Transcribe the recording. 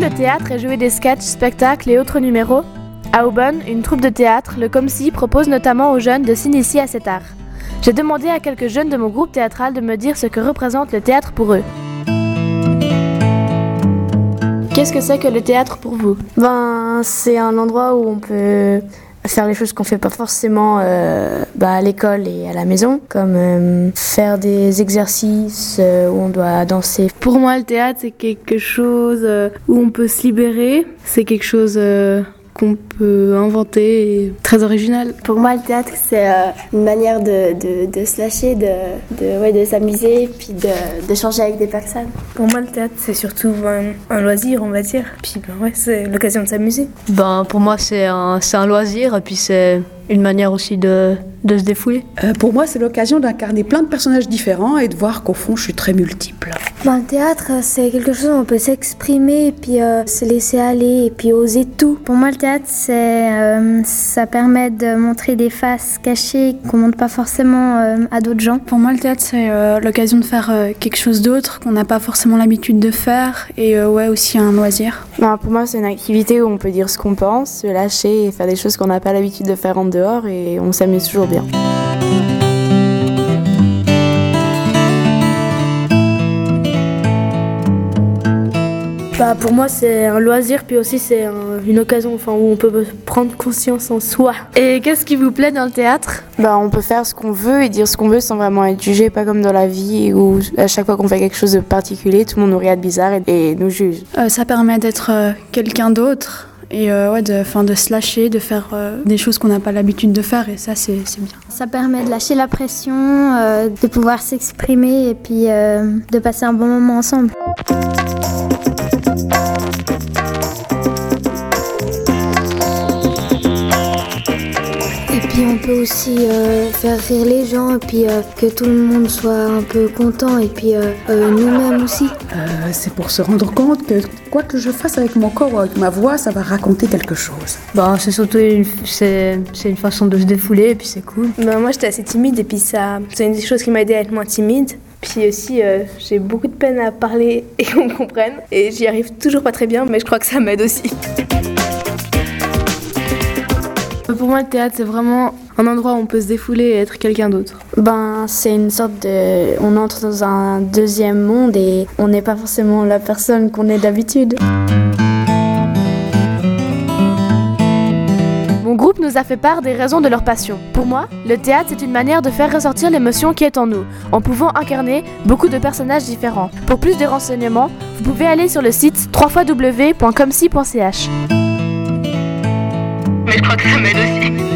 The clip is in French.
le théâtre et jouer des sketchs, spectacles et autres numéros À Aubonne, une troupe de théâtre, le Comsi, propose notamment aux jeunes de s'initier à cet art. J'ai demandé à quelques jeunes de mon groupe théâtral de me dire ce que représente le théâtre pour eux. Qu'est-ce que c'est que le théâtre pour vous? Ben, c'est un endroit où on peut faire les choses qu'on fait pas forcément euh, bah, à l'école et à la maison, comme euh, faire des exercices euh, où on doit danser. Pour moi, le théâtre, c'est quelque chose euh, où on peut se libérer. C'est quelque chose euh, qu'on peut inventer, et très original. Pour moi, le théâtre, c'est euh, une manière de, de, de se lâcher, de, de, ouais, de s'amuser, puis de, de changer avec des personnes. Pour moi, le théâtre, c'est surtout un, un, loisir, on va dire. Puis, ben ouais, c'est l'occasion de s'amuser. Ben, pour moi, c'est un, un loisir, et puis c'est une manière aussi de, de se défouler. Euh, pour moi, c'est l'occasion d'incarner plein de personnages différents et de voir qu'au fond, je suis très multiple. Ben, le théâtre, c'est quelque chose où on peut s'exprimer et puis euh, se laisser aller et puis oser tout. Pour moi, le théâtre, c'est, euh, ça permet de montrer des faces cachées qu'on montre pas forcément euh, à d'autres gens. Pour moi, le théâtre, c'est euh, l'occasion de faire quelque chose d'autre qu'on n'a pas forcément l'habitude de faire et ouais, aussi un loisir. Ben, pour moi, c'est une activité où on peut dire ce qu'on pense, se lâcher et faire des choses qu'on n'a pas l'habitude de faire en dehors et on s'amuse toujours bien. Bah, pour moi, c'est un loisir, puis aussi c'est un, une occasion enfin, où on peut prendre conscience en soi. Et qu'est-ce qui vous plaît dans le théâtre? Bah, On peut faire ce qu'on veut et dire ce qu'on veut sans vraiment être jugé, pas comme dans la vie où à chaque fois qu'on fait quelque chose de particulier, tout le monde nous regarde bizarre et, et nous juge. Euh, ça permet d'être euh, quelqu'un d'autre et euh, ouais, de, fin, de se lâcher, de faire euh, des choses qu'on n'a pas l'habitude de faire et ça c'est bien. Ça permet de lâcher la pression, euh, de pouvoir s'exprimer et puis de passer un bon moment ensemble. Puis on peut aussi euh, faire rire les gens et puis euh, que tout le monde soit un peu content et puis euh, nous-mêmes aussi. c'est pour se rendre compte que quoi que je fasse avec mon corps ou avec ma voix, ça va raconter quelque chose. Bah, c'est surtout une, c'est, une façon de se défouler et puis c'est cool. Bah, moi j'étais assez timide et puis ça, c'est une des choses qui m'a aidé à être moins timide. Puis aussi, euh, j'ai beaucoup de peine à parler et qu'on me comprenne. Et j'y arrive toujours pas très bien, mais je crois que ça m'aide aussi. Moi, le théâtre, c'est vraiment un endroit où on peut se défouler et être quelqu'un d'autre. Ben, c'est une sorte de. On entre dans un deuxième monde et on n'est pas forcément la personne qu'on est d'habitude. Mon groupe nous a fait part des raisons de leur passion. Pour moi, le théâtre c'est une manière de faire ressortir l'émotion qui est en nous, en pouvant incarner beaucoup de personnages différents. Pour plus de renseignements, vous pouvez aller sur le site www.comsi.ch. Mais je crois que ça m'aide aussi.